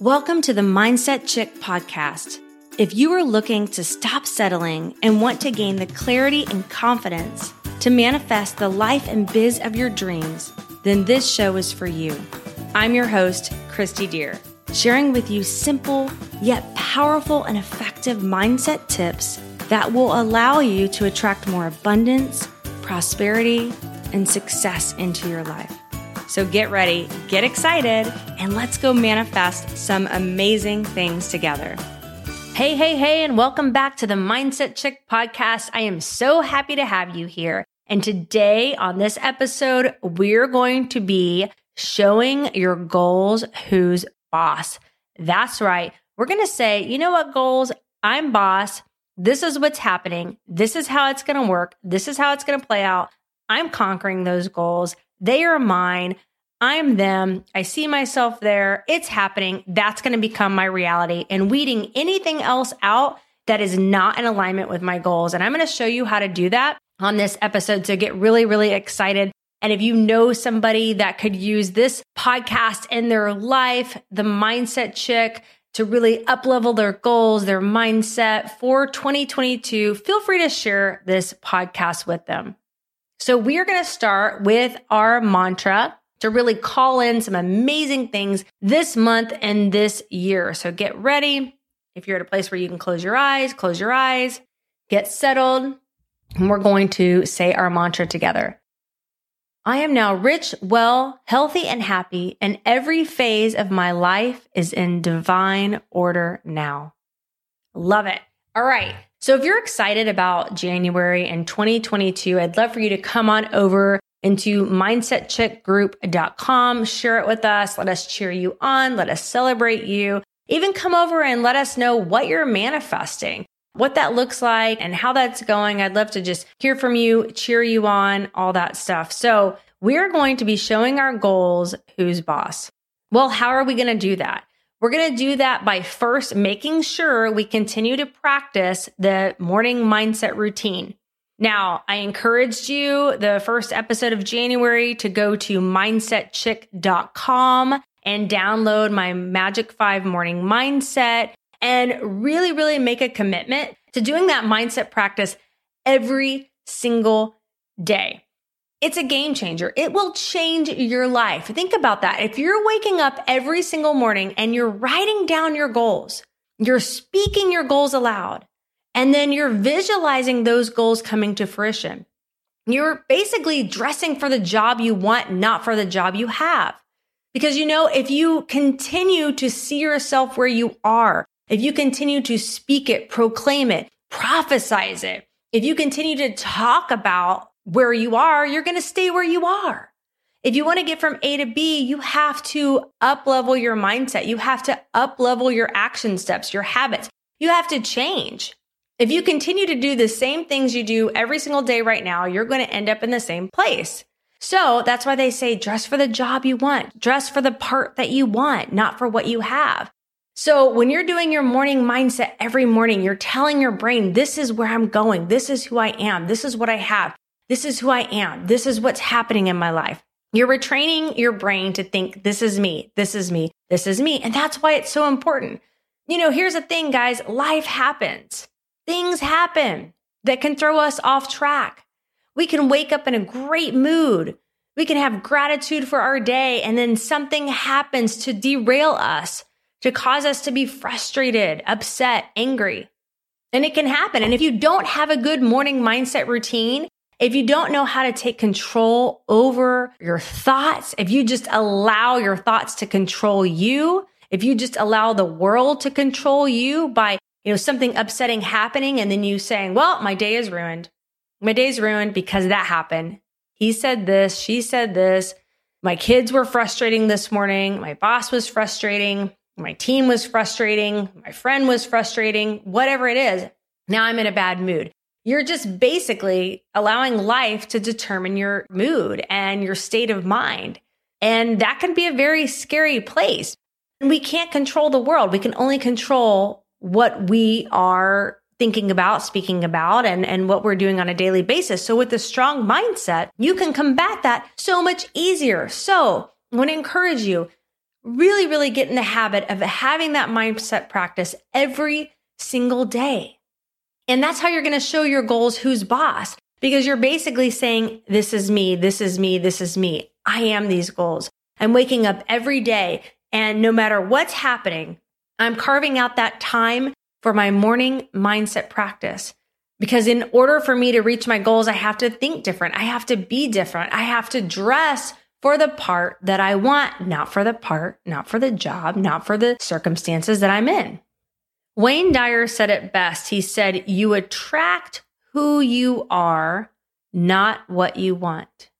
Welcome to the Mindset Chick podcast. If you are looking to stop settling and want to gain the clarity and confidence to manifest the life and biz of your dreams, then this show is for you. I'm your host, Christy Deer, sharing with you simple yet powerful and effective mindset tips that will allow you to attract more abundance, prosperity, and success into your life. So get ready, get excited, and let's go manifest some amazing things together. Hey, hey, hey, and welcome back to the Mindset Chick podcast. I am so happy to have you here. And today on this episode, we're going to be showing your goals who's boss. That's right. We're going to say, you know what, goals? I'm boss. This is what's happening. This is how it's going to work. This is how it's going to play out. I'm conquering those goals. They are mine. I'm them. I see myself there. It's happening. That's going to become my reality and weeding anything else out that is not in alignment with my goals. And I'm going to show you how to do that on this episode. So get really, really excited. And if you know somebody that could use this podcast in their life, the mindset chick to really uplevel their goals, their mindset for 2022, feel free to share this podcast with them. So we are going to start with our mantra to really call in some amazing things this month and this year. So get ready. If you're at a place where you can close your eyes, close your eyes, get settled. And we're going to say our mantra together. I am now rich, well, healthy, and happy, and every phase of my life is in divine order now. Love it. All right. So if you're excited about January and 2022, I'd love for you to come on over into mindsetchickgroup.com, share it with us, let us cheer you on, let us celebrate you. Even come over and let us know what you're manifesting, what that looks like and how that's going. I'd love to just hear from you, cheer you on, all that stuff. So we're going to be showing our goals who's boss. Well, how are we going to do that? We're going to do that by first making sure we continue to practice the morning mindset routine. Now, I encouraged you the first episode of January to go to mindsetchick.com and download my Magic 5 morning mindset and really, really make a commitment to doing that mindset practice every single day. It's a game changer. It will change your life. Think about that. If you're waking up every single morning and you're writing down your goals, you're speaking your goals aloud, and then you're visualizing those goals coming to fruition. You're basically dressing for the job you want, not for the job you have. Because you know, if you continue to see yourself where you are, if you continue to speak it, proclaim it, prophesize it, if you continue to talk about where you are, you're going to stay where you are. If you want to get from A to B, you have to up level your mindset. You have to up level your action steps, your habits. You have to change. If you continue to do the same things you do every single day right now, you're going to end up in the same place. So that's why they say dress for the job you want, dress for the part that you want, not for what you have. So when you're doing your morning mindset every morning, you're telling your brain, this is where I'm going. This is who I am. This is what I have. This is who I am. This is what's happening in my life. You're retraining your brain to think, this is me. This is me. This is me. And that's why it's so important. You know, here's the thing, guys. Life happens. Things happen that can throw us off track. We can wake up in a great mood. We can have gratitude for our day, and then something happens to derail us, to cause us to be frustrated, upset, angry. And it can happen. And if you don't have a good morning mindset routine, if you don't know how to take control over your thoughts, if you just allow your thoughts to control you, if you just allow the world to control you by you know, something upsetting happening and then you saying, well, my day is ruined. My day's ruined because that happened. He said this, she said this. My kids were frustrating this morning. My boss was frustrating. My team was frustrating. My friend was frustrating. Whatever it is. Now I'm in a bad mood. You're just basically allowing life to determine your mood and your state of mind. And that can be a very scary place. And we can't control the world. We can only control what we are thinking about, speaking about, and, and what we're doing on a daily basis. So with a strong mindset, you can combat that so much easier. So I want to encourage you, really, really get in the habit of having that mindset practice every single day. And that's how you're going to show your goals who's boss because you're basically saying, this is me, this is me, this is me. I am these goals. I'm waking up every day and no matter what's happening, I'm carving out that time for my morning mindset practice. Because in order for me to reach my goals, I have to think different. I have to be different. I have to dress for the part that I want, not for the part, not for the job, not for the circumstances that I'm in. Wayne Dyer said it best. He said, You attract who you are, not what you want.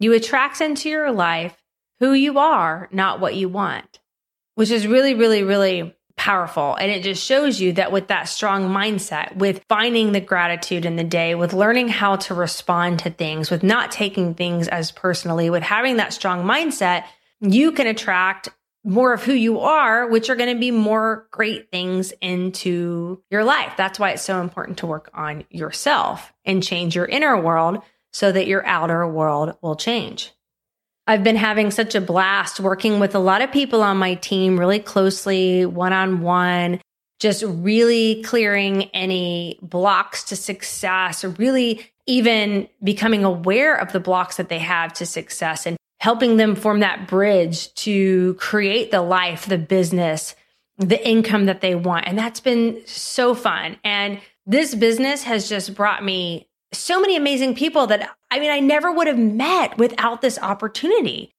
You attract into your life who you are, not what you want, which is really, really, really powerful. And it just shows you that with that strong mindset, with finding the gratitude in the day, with learning how to respond to things, with not taking things as personally, with having that strong mindset, you can attract more of who you are, which are going to be more great things into your life. That's why it's so important to work on yourself and change your inner world so that your outer world will change. I've been having such a blast working with a lot of people on my team really closely, one on one, just really clearing any blocks to success, really even becoming aware of the blocks that they have to success and helping them form that bridge to create the life, the business, the income that they want. And that's been so fun. And this business has just brought me so many amazing people that I mean, I never would have met without this opportunity.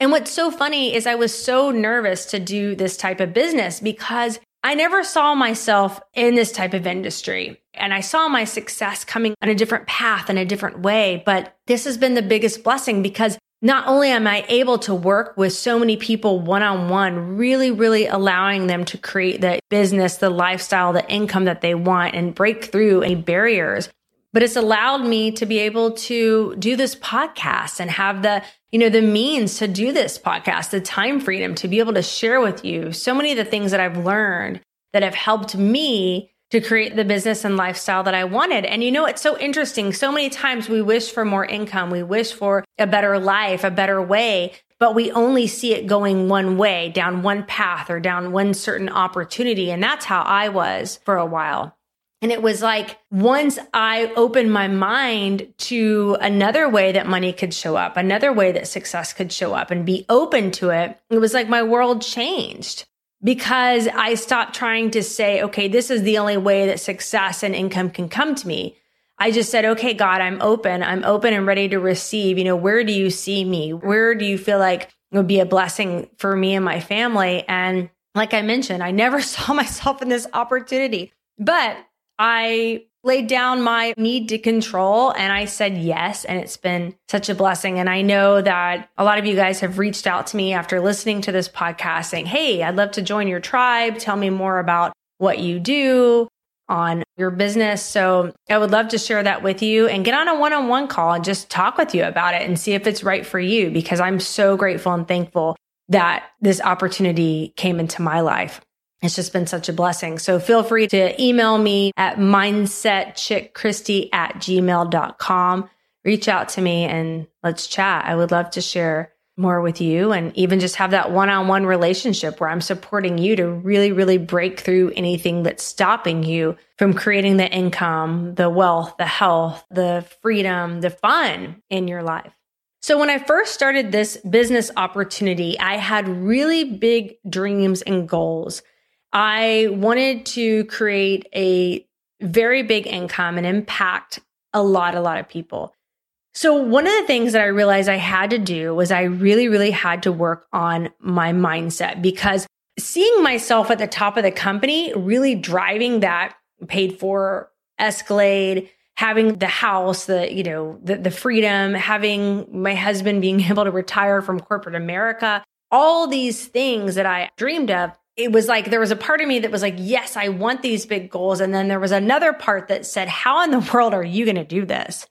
And what's so funny is I was so nervous to do this type of business because I never saw myself in this type of industry. And I saw my success coming on a different path in a different way. But this has been the biggest blessing because not only am I able to work with so many people one on one, really, really allowing them to create the business, the lifestyle, the income that they want and break through any barriers, but it's allowed me to be able to do this podcast and have the you know the means to do this podcast the time freedom to be able to share with you so many of the things that i've learned that have helped me to create the business and lifestyle that I wanted. And you know, it's so interesting. So many times we wish for more income. We wish for a better life, a better way, but we only see it going one way, down one path or down one certain opportunity. And that's how I was for a while. And it was like once I opened my mind to another way that money could show up, another way that success could show up and be open to it, it was like my world changed because I stopped trying to say, okay, this is the only way that success and income can come to me. I just said, okay, God, I'm open. I'm open and ready to receive. You know, where do you see me? Where do you feel like it would be a blessing for me and my family? And like I mentioned, I never saw myself in this opportunity, but I laid down my need to control and I said yes. And it's been such a blessing. And I know that a lot of you guys have reached out to me after listening to this podcast saying, Hey, I'd love to join your tribe. Tell me more about what you do on your business. So I would love to share that with you and get on a one on one call and just talk with you about it and see if it's right for you because I'm so grateful and thankful that this opportunity came into my life. It's just been such a blessing. So feel free to email me at mindsetchickchristy at gmail.com. Reach out to me and let's chat. I would love to share more with you and even just have that one on one relationship where I'm supporting you to really, really break through anything that's stopping you from creating the income, the wealth, the health, the freedom, the fun in your life. So when I first started this business opportunity, I had really big dreams and goals. I wanted to create a very big income and impact a lot, a lot of people. So, one of the things that I realized I had to do was I really, really had to work on my mindset because seeing myself at the top of the company, really driving that paid for Escalade, having the house, the, you know, the, the freedom, having my husband being able to retire from corporate America, all these things that I dreamed of it was like there was a part of me that was like, yes, I want these big goals. And then there was another part that said, how in the world are you going to do this?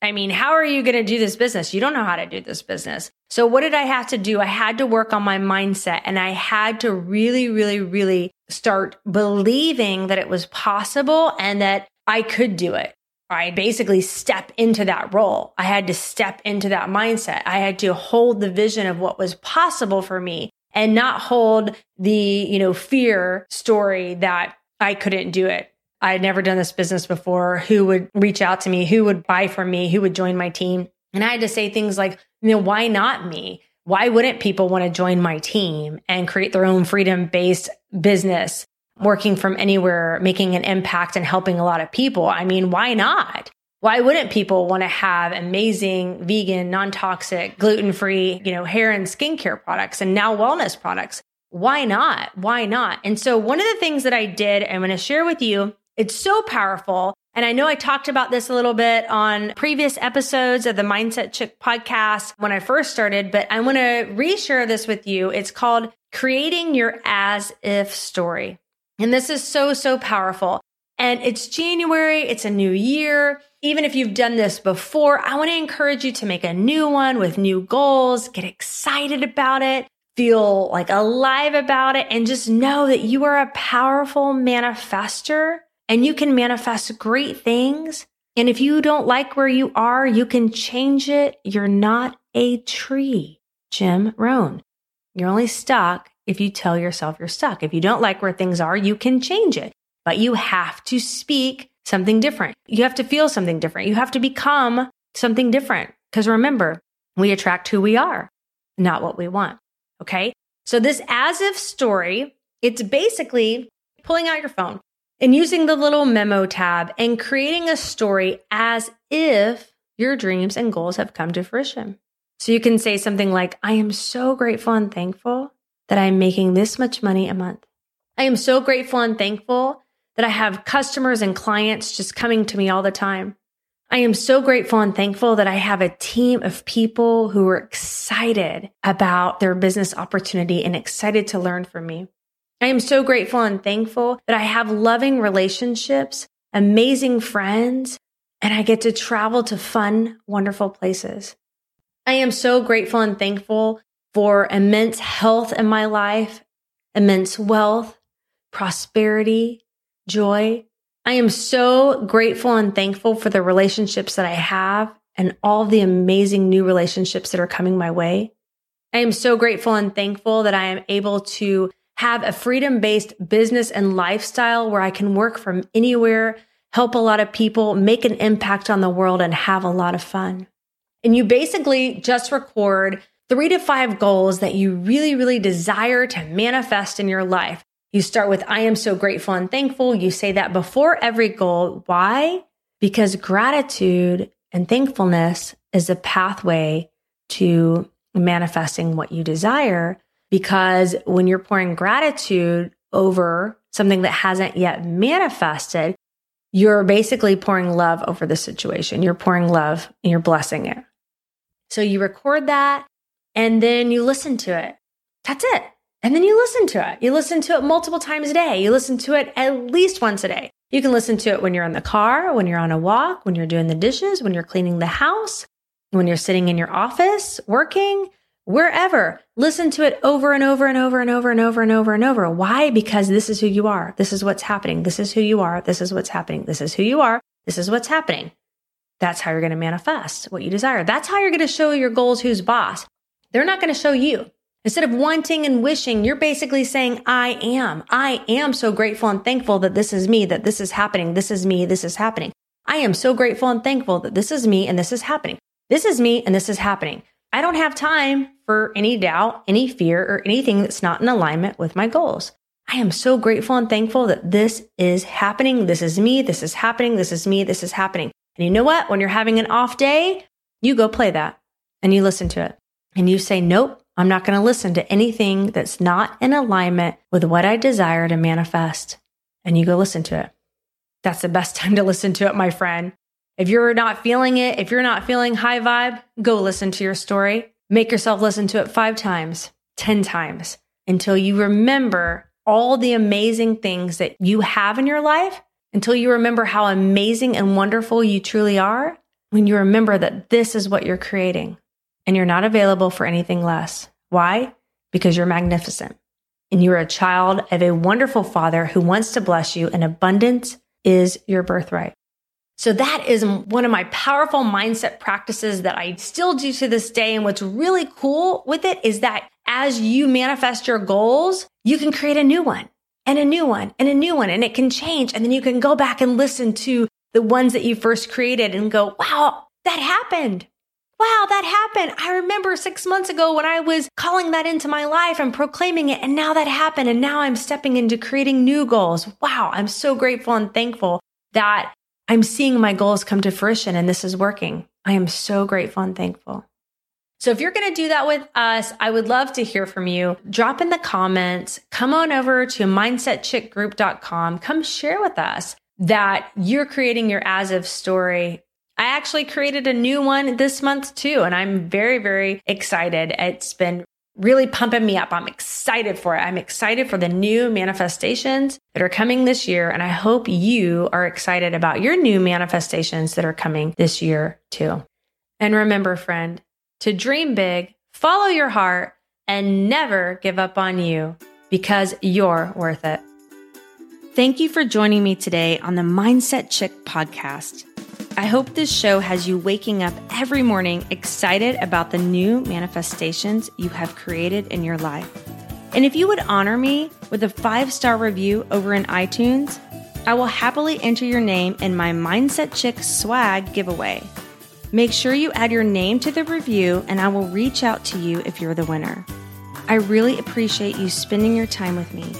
I mean, how are you going to do this business? You don't know how to do this business. So what did I have to do? I had to work on my mindset and I had to really, really, really start believing that it was possible and that I could do it. I basically step into that role. I had to step into that mindset. I had to hold the vision of what was possible for me and not hold the, you know, fear story that I couldn't do it. I had never done this business before. Who would reach out to me? Who would buy from me? Who would join my team? And I had to say things like, you know, why not me? Why wouldn't people want to join my team and create their own freedom based business, working from anywhere, making an impact and helping a lot of people? I mean, why not? Why wouldn't people want to have amazing vegan, non-toxic, gluten-free, you know, hair and skincare products and now wellness products? Why not? Why not? And so one of the things that I did, I'm going to share with you, it's so powerful. And I know I talked about this a little bit on previous episodes of the Mindset Chick podcast when I first started, but I want to reshare this with you. It's called creating your as if story. And this is so, so powerful. And it's January. It's a new year even if you've done this before, I want to encourage you to make a new one with new goals, get excited about it, feel like alive about it, and just know that you are a powerful manifester and you can manifest great things. And if you don't like where you are, you can change it. You're not a tree. Jim Rohn. You're only stuck if you tell yourself you're stuck. If you don't like where things are, you can change it, but you have to speak something different. You have to feel something different. You have to become something different. Because remember, we attract who we are, not what we want. Okay. So this as if story, it's basically pulling out your phone and using the little memo tab and creating a story as if your dreams and goals have come to fruition. So you can say something like, I am so grateful and thankful that I'm making this much money a month. I am so grateful and thankful that I have customers and clients just coming to me all the time. I am so grateful and thankful that I have a team of people who are excited about their business opportunity and excited to learn from me. I am so grateful and thankful that I have loving relationships, amazing friends, and I get to travel to fun, wonderful places. I am so grateful and thankful for immense health in my life, immense wealth, prosperity, joy. I am so grateful and thankful for the relationships that I have and all the amazing new relationships that are coming my way. I am so grateful and thankful that I am able to have a freedom based business and lifestyle where I can work from anywhere, help a lot of people, make an impact on the world, and have a lot of fun. And you basically just record three to five goals that you really, really desire to manifest in your life. You start with, I am so grateful and thankful. You say that before every goal. Why? Because gratitude and thankfulness is a pathway to manifesting what you desire. Because when you're pouring gratitude over something that hasn't yet manifested, you're basically pouring love over the situation. You're pouring love and you're blessing it. So you record that and then you listen to it. That's it. And then you listen to it. You listen to it multiple times a day. You listen to it at least once a day. You can listen to it when you're in the car, when you're on a walk, when you're doing the dishes, when you're cleaning the house, when you're sitting in your office, working, wherever. Listen to it over and over and over and over and over and over and over. Why? Because this is who you are. This is what's happening. This is who you are. This is what's happening. This is who you are. This is what's happening. That's how you're going to manifest what you desire. That's how you're going to show your goals who's boss. They're not going to show you. Instead of wanting and wishing, you're basically saying, I am. I am so grateful and thankful that this is me, that this is happening. This is me. This is happening. I am so grateful and thankful that this is me and this is happening. This is me and this is happening. I don't have time for any doubt, any fear, or anything that's not in alignment with my goals. I am so grateful and thankful that this is happening. This is me. This is happening. This is me. This is happening. And you know what? When you're having an off day, you go play that and you listen to it and you say, nope, I'm not going to listen to anything that's not in alignment with what I desire to manifest. And you go listen to it. That's the best time to listen to it, my friend. If you're not feeling it, if you're not feeling high vibe, go listen to your story. Make yourself listen to it five times, 10 times until you remember all the amazing things that you have in your life, until you remember how amazing and wonderful you truly are. When you remember that this is what you're creating and you're not available for anything less. Why? Because you're magnificent and you're a child of a wonderful father who wants to bless you and abundance is your birthright. So that is one of my powerful mindset practices that I still do to this day. And what's really cool with it is that as you manifest your goals, you can create a new one and a new one and a new one and it can change. And then you can go back and listen to the ones that you first created and go, wow, that happened. Wow, that happened. I remember six months ago when I was calling that into my life and proclaiming it. And now that happened. And now I'm stepping into creating new goals. Wow. I'm so grateful and thankful that I'm seeing my goals come to fruition and this is working. I am so grateful and thankful. So if you're going to do that with us, I would love to hear from you. Drop in the comments, come on over to mindsetchickgroup.com, come share with us that you're creating your as if story. I actually created a new one this month too, and I'm very, very excited. It's been really pumping me up. I'm excited for it. I'm excited for the new manifestations that are coming this year. And I hope you are excited about your new manifestations that are coming this year too. And remember, friend, to dream big, follow your heart, and never give up on you because you're worth it. Thank you for joining me today on the Mindset Chick podcast. I hope this show has you waking up every morning excited about the new manifestations you have created in your life. And if you would honor me with a five star review over in iTunes, I will happily enter your name in my Mindset Chick swag giveaway. Make sure you add your name to the review, and I will reach out to you if you're the winner. I really appreciate you spending your time with me.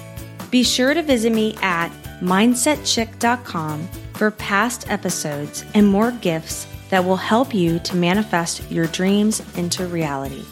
Be sure to visit me at mindsetchick.com for past episodes and more gifts that will help you to manifest your dreams into reality.